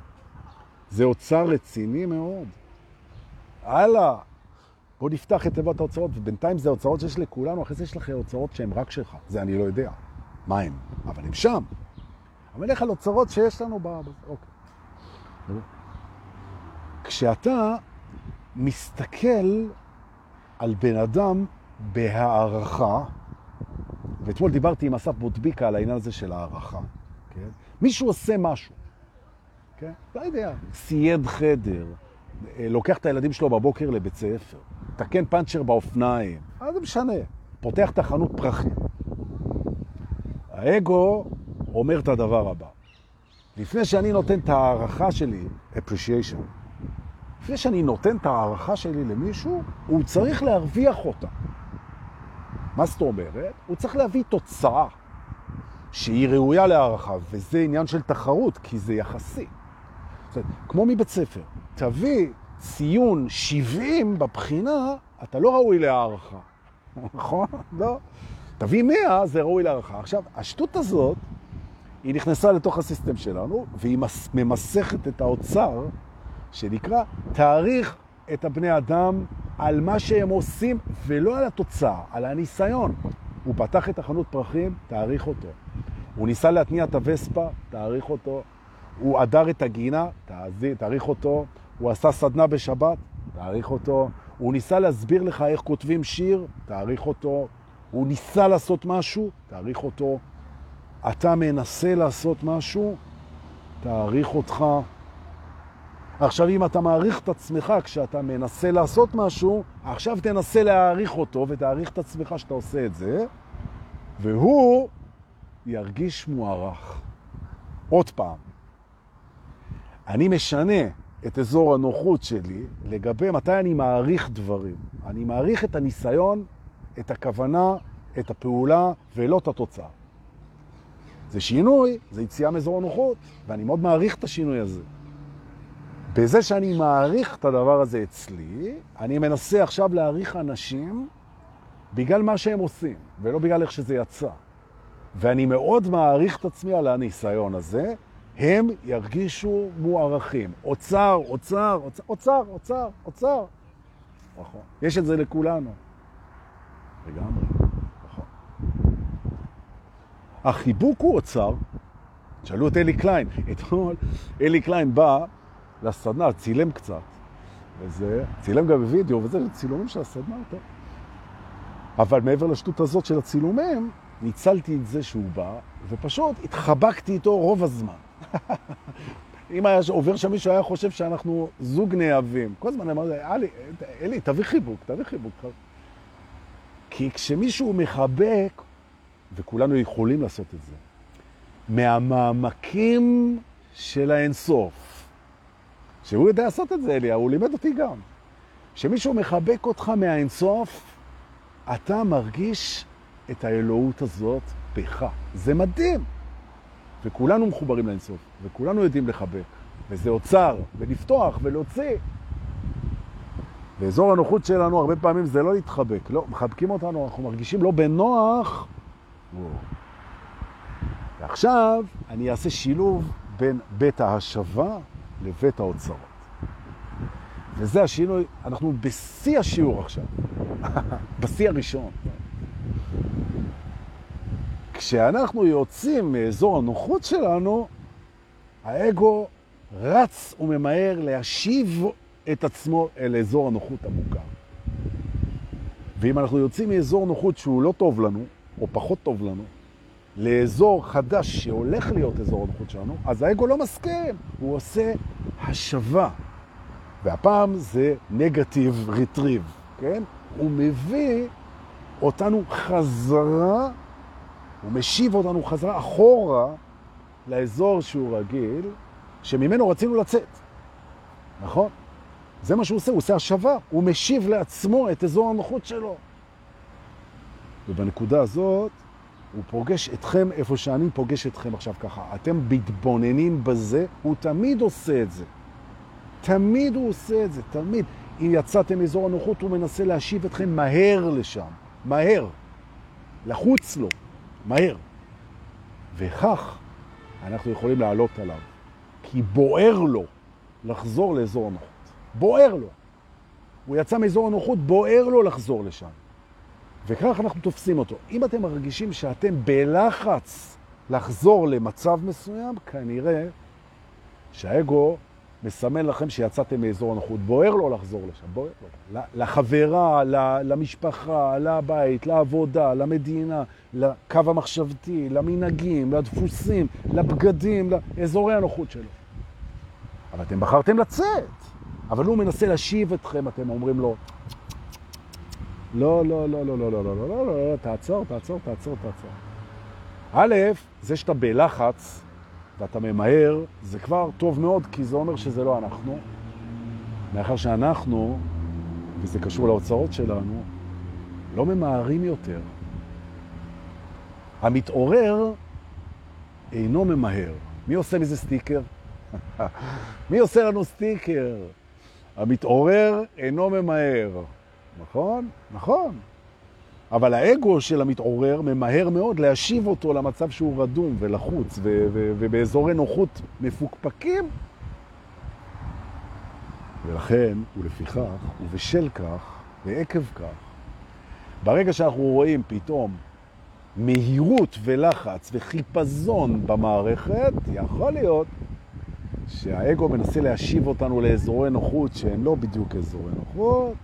זה אוצר רציני מאוד. הלאה, בוא נפתח את תיבת ההוצאות, ובינתיים זה הוצאות שיש לכולנו, אחרי זה יש לך הוצאות שהן רק שלך. זה אני לא יודע מה הן, אבל הן שם. אבל איך על הוצאות שיש לנו ב... אוקיי. כשאתה מסתכל על בן אדם בהערכה, ואתמול דיברתי עם אסף בוטביקה על העניין הזה של הערכה, כן? מישהו עושה משהו, כן? לא יודע, סייד חדר, אה, לוקח את הילדים שלו בבוקר לבית ספר, תקן פאנצ'ר באופניים, מה זה משנה? פותח את החנות פרחים. האגו אומר את הדבר הבא, לפני שאני נותן את הערכה שלי, appreciation, לפני שאני נותן את הערכה שלי למישהו, הוא צריך להרוויח אותה. מה זאת אומרת? הוא צריך להביא תוצאה שהיא ראויה להערכה, וזה עניין של תחרות, כי זה יחסי. זאת אומרת, כמו מבית ספר, תביא ציון 70 בבחינה, אתה לא ראוי להערכה. נכון? לא. תביא 100, זה ראוי להערכה. עכשיו, השטות הזאת, היא נכנסה לתוך הסיסטם שלנו, והיא ממסכת את האוצר, שנקרא, תאריך את הבני אדם על מה שהם עושים, ולא על התוצאה, על הניסיון. הוא פתח את החנות פרחים, תאריך אותו. הוא ניסה להתניע את הווספה, תאריך אותו. הוא עדר את הגינה, תאריך אותו. הוא עשה סדנה בשבת, תאריך אותו. הוא ניסה להסביר לך איך כותבים שיר, תאריך אותו. הוא ניסה לעשות משהו, תאריך אותו. אתה מנסה לעשות משהו, תאריך אותך. עכשיו, אם אתה מעריך את עצמך כשאתה מנסה לעשות משהו, עכשיו תנסה להעריך אותו ותעריך את עצמך שאתה עושה את זה, והוא ירגיש מוערך. עוד פעם, אני משנה את אזור הנוחות שלי לגבי מתי אני מעריך דברים. אני מעריך את הניסיון, את הכוונה, את הפעולה, ולא את התוצאה. זה שינוי, זה יציאה מאזור הנוחות, ואני מאוד מעריך את השינוי הזה. בזה שאני מעריך את הדבר הזה אצלי, אני מנסה עכשיו להעריך אנשים בגלל מה שהם עושים, ולא בגלל איך שזה יצא. ואני מאוד מעריך את עצמי על הניסיון הזה, הם ירגישו מוערכים. אוצר, אוצר, אוצר, אוצר, אוצר. נכון. יש את זה לכולנו. לגמרי. החיבוק הוא אוצר. שאלו את אלי קליין. אתמול אלי קליין בא לסדנה, צילם קצת. וזה, צילם גם בווידאו, וזה צילומים של הסדנה, טוב. אבל מעבר לשטות הזאת של הצילומים, ניצלתי את זה שהוא בא, ופשוט התחבקתי איתו רוב הזמן. אם היה עובר שם מישהו היה חושב שאנחנו זוג נאהבים. כל הזמן אמר, אלי, אלי, תביא חיבוק, תביא חיבוק. כי כשמישהו מחבק, וכולנו יכולים לעשות את זה, מהמעמקים של האינסוף, שהוא יודע לעשות את זה, אליה, הוא לימד אותי גם. כשמישהו מחבק אותך מהאינסוף, אתה מרגיש את האלוהות הזאת בך. זה מדהים. וכולנו מחוברים לאינסוף, וכולנו יודעים לחבק, וזה אוצר, ולפתוח ולהוציא. באזור הנוחות שלנו הרבה פעמים זה לא להתחבק, לא, מחבקים אותנו, אנחנו מרגישים לא בנוח. ועכשיו אני אעשה שילוב בין בית ההשבה לבית האוצרות. וזה השינוי, אנחנו בשיא השיעור עכשיו, בשיא הראשון. כשאנחנו יוצאים מאזור הנוחות שלנו, האגו רץ וממהר להשיב את עצמו אל אזור הנוחות המוכר. ואם אנחנו יוצאים מאזור נוחות שהוא לא טוב לנו, או פחות טוב לנו, לאזור חדש שהולך להיות אזור הנוחות שלנו, אז האגו לא מסכים, הוא עושה השבה. והפעם זה נגטיב ריטריב, כן? הוא מביא אותנו חזרה, הוא משיב אותנו חזרה אחורה לאזור שהוא רגיל, שממנו רצינו לצאת. נכון? זה מה שהוא עושה, הוא עושה השווה, הוא משיב לעצמו את אזור הנוחות שלו. ובנקודה הזאת הוא פוגש אתכם איפה שאני פוגש אתכם עכשיו ככה. אתם מתבוננים בזה, הוא תמיד עושה את זה. תמיד הוא עושה את זה, תמיד. אם יצאתם מאזור הנוחות, הוא מנסה להשיב אתכם מהר לשם. מהר. לחוץ לו. מהר. וכך אנחנו יכולים לעלות עליו. כי בוער לו לחזור לאזור הנוחות. בוער לו. הוא יצא מאזור הנוחות, בוער לו לחזור לשם. וכך אנחנו תופסים אותו. אם אתם מרגישים שאתם בלחץ לחזור למצב מסוים, כנראה שהאגו מסמן לכם שיצאתם מאזור הנוחות. בוער לו לחזור לשם, בוער לו. לחברה, למשפחה, לבית, לעבודה, למדינה, לקו המחשבתי, למנהגים, לדפוסים, לבגדים, לאזורי הנוחות שלו. אבל אתם בחרתם לצאת. אבל הוא מנסה להשיב אתכם, אתם אומרים לו, לא, לא, לא, לא, לא, לא, לא, לא, לא, לא, תעצור, תעצור, תעצור, תעצור. א', זה שאתה בלחץ ואתה ממהר, זה כבר טוב מאוד, כי זה אומר שזה לא אנחנו. מאחר שאנחנו, וזה קשור לאוצרות שלנו, לא ממהרים יותר. המתעורר אינו ממהר. מי עושה מזה סטיקר? מי עושה לנו סטיקר? המתעורר אינו ממהר. נכון? נכון. אבל האגו של המתעורר ממהר מאוד להשיב אותו למצב שהוא רדום ולחוץ ובאזורי נוחות מפוקפקים. ולכן, ולפיכך, ובשל כך, ועקב כך, ברגע שאנחנו רואים פתאום מהירות ולחץ וחיפזון במערכת, יכול להיות שהאגו מנסה להשיב אותנו לאזורי נוחות שהם לא בדיוק אזורי נוחות,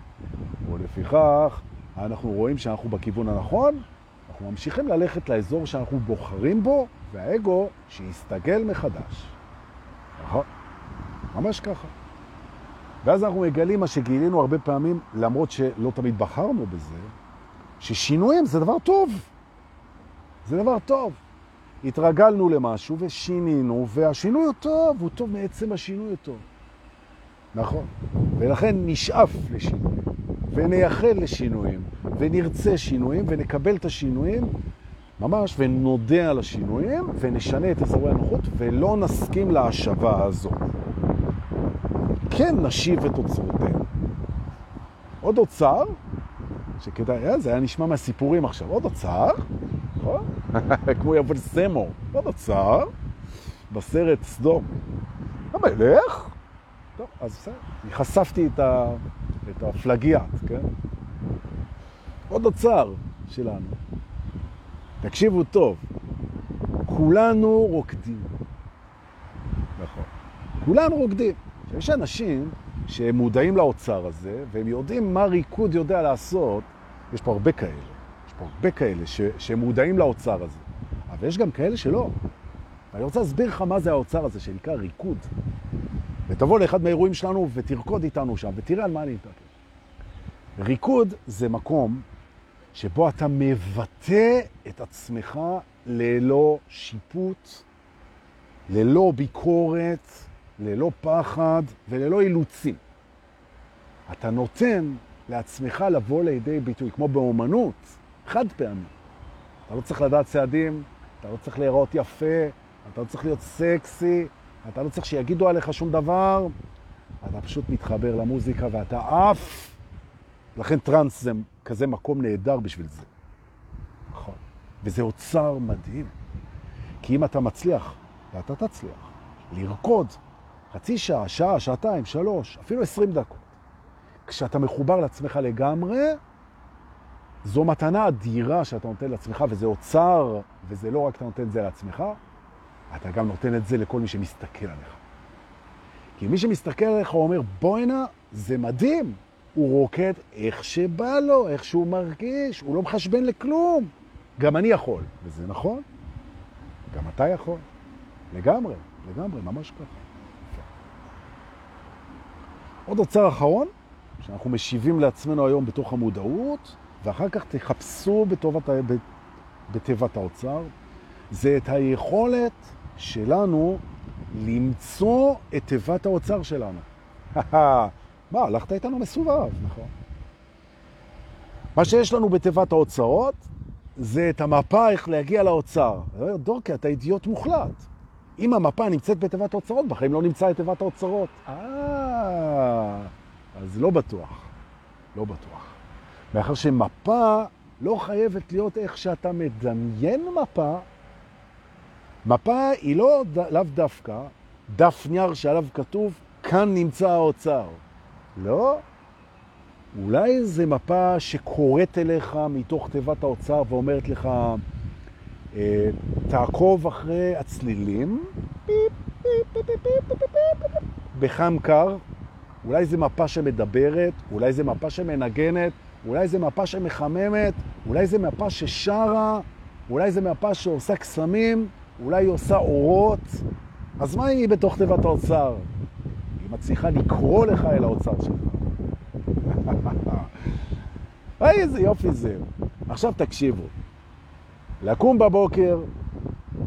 ולפיכך אנחנו רואים שאנחנו בכיוון הנכון, אנחנו ממשיכים ללכת לאזור שאנחנו בוחרים בו, והאגו שיסתגל מחדש. נכון? ממש ככה. ואז אנחנו מגלים מה שגילינו הרבה פעמים, למרות שלא תמיד בחרנו בזה, ששינויים זה דבר טוב. זה דבר טוב. התרגלנו למשהו ושינינו, והשינוי הוא טוב, הוא טוב מעצם השינוי הטוב. נכון. ולכן נשאף לשינויים, ונייחל לשינויים, ונרצה שינויים, ונקבל את השינויים, ממש, ונודה על השינויים, ונשנה את אזורי הנוחות, ולא נסכים להשבה הזו. כן נשיב את אוצרותינו. עוד אוצר, שכדאי, אה, זה היה נשמע מהסיפורים עכשיו, עוד אוצר, נכון? כמו יבול סמו, עוד אוצר, בסרט סדום. המלך? טוב, אז בסדר, חשפתי את, ה, את הפלגיאט, כן? עוד אוצר שלנו. תקשיבו טוב, כולנו רוקדים. נכון. כולנו רוקדים. יש אנשים שהם מודעים לאוצר הזה, והם יודעים מה ריקוד יודע לעשות. יש פה הרבה כאלה. יש פה הרבה כאלה ש, שהם מודעים לאוצר הזה. אבל יש גם כאלה שלא. אני רוצה להסביר לך מה זה האוצר הזה שנקרא ריקוד. ותבוא לאחד מהאירועים שלנו ותרקוד איתנו שם, ותראה על מה אני מתעקש. ריקוד זה מקום שבו אתה מבטא את עצמך ללא שיפוט, ללא ביקורת, ללא פחד וללא אילוצים. אתה נותן לעצמך לבוא לידי ביטוי, כמו באומנות, חד פעמי. אתה לא צריך לדעת צעדים, אתה לא צריך להיראות יפה, אתה לא צריך להיות סקסי, אתה לא צריך שיגידו עליך שום דבר, אתה פשוט מתחבר למוזיקה ואתה אף. לכן טרנס זה כזה מקום נהדר בשביל זה. נכון. וזה אוצר מדהים. כי אם אתה מצליח, ואתה תצליח, לרקוד חצי שעה, שעה, שעתיים, שלוש, אפילו עשרים דקות, כשאתה מחובר לעצמך לגמרי, זו מתנה אדירה שאתה נותן לעצמך, וזה אוצר, וזה לא רק אתה נותן את זה לעצמך, אתה גם נותן את זה לכל מי שמסתכל עליך. כי מי שמסתכל עליך אומר, בוא הנה, זה מדהים. הוא רוקד איך שבא לו, איך שהוא מרגיש, הוא לא מחשבן לכלום. גם אני יכול, וזה נכון. גם אתה יכול. לגמרי, לגמרי, ממש ככה. עוד אוצר אחרון, שאנחנו משיבים לעצמנו היום בתוך המודעות, ואחר כך תחפשו בתיבת האוצר, זה את היכולת שלנו למצוא את תיבת האוצר שלנו. מה, הלכת איתנו מסובב, נכון? מה שיש לנו בתיבת האוצרות זה את המפה איך להגיע לאוצר. דורקי, אתה אידיוט מוחלט. אם המפה נמצאת בתיבת האוצרות, בחיים לא נמצא את תיבת האוצרות. אה, אז לא בטוח. לא בטוח. מאחר שמפה לא חייבת להיות איך שאתה מדמיין מפה, מפה היא לא לאו דווקא דף נייר שעליו כתוב, כאן נמצא האוצר. לא. אולי זה מפה שקוראת אליך מתוך תיבת האוצר ואומרת לך, אה, תעקוב אחרי הצלילים, בחם קר, אולי זה מפה שמדברת, אולי זה מפה שמנגנת, אולי זה מפה שמחממת, אולי זה מפה ששרה, אולי זה מפה שעושה קסמים, אולי היא עושה אורות. אז מה היא בתוך תיבת האוצר? היא מצליחה לקרוא לך אל האוצר שלך. איזה יופי זה. עכשיו תקשיבו. לקום בבוקר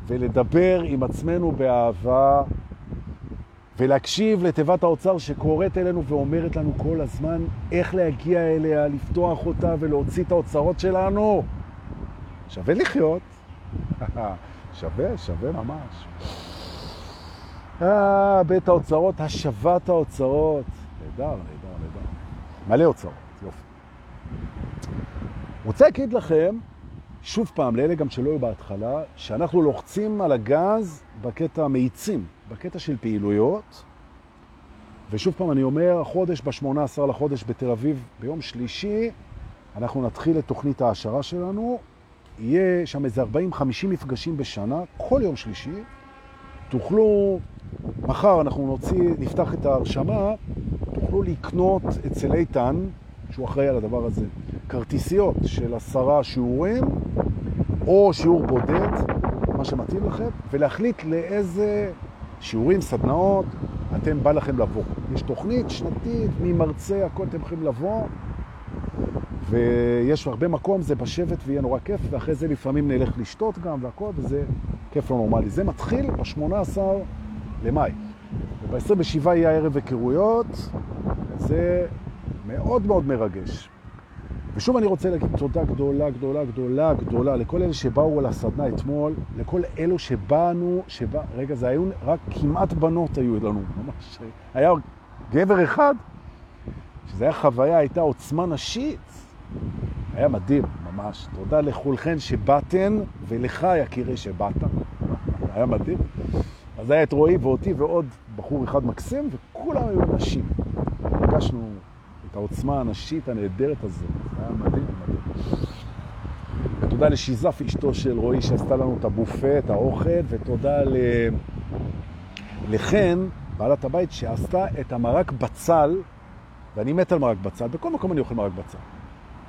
ולדבר עם עצמנו באהבה ולהקשיב לתיבת האוצר שקוראת אלינו ואומרת לנו כל הזמן איך להגיע אליה, לפתוח אותה ולהוציא את האוצרות שלנו. שווה לחיות. שווה, שווה ממש. אה, בית האוצרות, השבת האוצרות. נהדר, נהדר, נהדר. מלא אוצרות, יופי. רוצה להגיד לכם, שוב פעם, לאלה גם שלא היו בהתחלה, שאנחנו לוחצים על הגז בקטע המאיצים, בקטע של פעילויות, ושוב פעם אני אומר, החודש, ב-18 לחודש בתל אביב, ביום שלישי, אנחנו נתחיל את תוכנית ההשערה שלנו, יהיה שם איזה 40-50 מפגשים בשנה, כל יום שלישי. תוכלו, מחר אנחנו נוציא, נפתח את ההרשמה, תוכלו לקנות אצל איתן, שהוא אחראי על הדבר הזה, כרטיסיות של עשרה שיעורים, או שיעור בודד, מה שמתאים לכם, ולהחליט לאיזה שיעורים, סדנאות, אתם בא לכם לבוא. יש תוכנית שנתית, ממרצה, הכל אתם יכולים לבוא, ויש הרבה מקום, זה בשבט ויהיה נורא כיף, ואחרי זה לפעמים נלך לשתות גם והכל, וזה כיף לא נורמלי. זה מתחיל ב-18 למאי. וב-27 יהיה הערב היכרויות, זה מאוד מאוד מרגש. ושוב אני רוצה להגיד תודה גדולה, גדולה, גדולה, גדולה לכל אלה שבאו על הסדנה אתמול, לכל אלו שבאנו, שבא, רגע, זה היו רק כמעט בנות היו לנו, ממש. היה גבר אחד, שזה היה חוויה, הייתה עוצמה נשית. היה מדהים, ממש. תודה לכולכן שבאתן, ולך, יקירי, שבאת. היה מדהים. אז היה את רועי ואותי ועוד בחור אחד מקסים, וכולם היו נשים. הרגשנו את העוצמה הנשית הנהדרת הזאת. היה מדהים, מדהים. ותודה לשיזף, אשתו של רועי, שעשתה לנו את הבופה, את האוכל, ותודה ל... לחן, בעלת הבית, שעשתה את המרק בצל, ואני מת על מרק בצל, בכל מקום אני אוכל מרק בצל.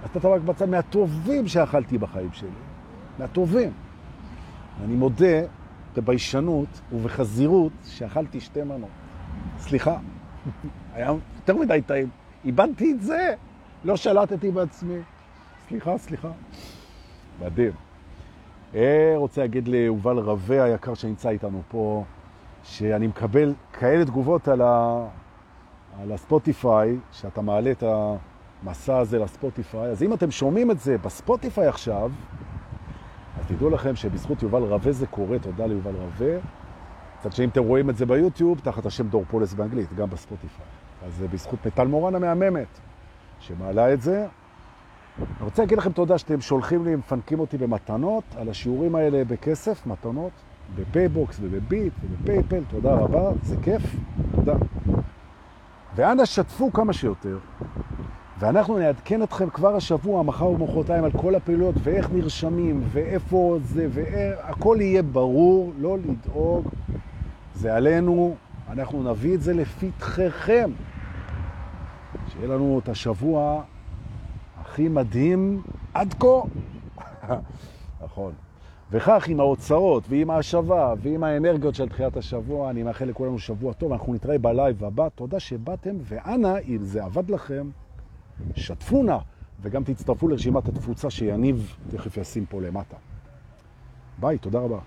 עשתה את המרק בצל מהטובים שאכלתי בחיים שלי, מהטובים. אני מודה בביישנות ובחזירות שאכלתי שתי מנות. סליחה, היה יותר מדי טעים. איבדתי את זה, לא שלטתי בעצמי. סליחה, סליחה. מדהים. אה, רוצה להגיד ליובל רווה היקר שנמצא איתנו פה, שאני מקבל כאלה תגובות על, ה... על הספוטיפיי, שאתה מעלה את המסע הזה לספוטיפיי. אז אם אתם שומעים את זה בספוטיפיי עכשיו, אז תדעו לכם שבזכות יובל רווה זה קורה, תודה ליובל רווה. קצת שאם אתם רואים את זה ביוטיוב, תחת השם דור פולס באנגלית, גם בספוטיפיי. אז זה בזכות מטל מורן המהממת שמעלה את זה. אני רוצה להגיד לכם תודה שאתם שולחים לי, מפנקים אותי במתנות על השיעורים האלה בכסף, מתנות, בפייבוקס ובביט ובפייפל, תודה רבה, זה כיף, תודה. ואנא שתפו כמה שיותר, ואנחנו נעדכן אתכם כבר השבוע, מחר ומחרתיים, על כל הפעילויות ואיך נרשמים ואיפה זה, והכל יהיה ברור, לא לדאוג, זה עלינו, אנחנו נביא את זה לפתחכם. שיהיה לנו את השבוע הכי מדהים עד כה. נכון. וכך עם ההוצאות ועם ההשבה ועם האנרגיות של תחילת השבוע, אני מאחל לכולנו שבוע טוב, אנחנו נתראה בלייב הבא. תודה שבאתם, ואנא, אם זה עבד לכם, שתפו נא, וגם תצטרפו לרשימת התפוצה שיניב תכף ישים פה למטה. ביי, תודה רבה.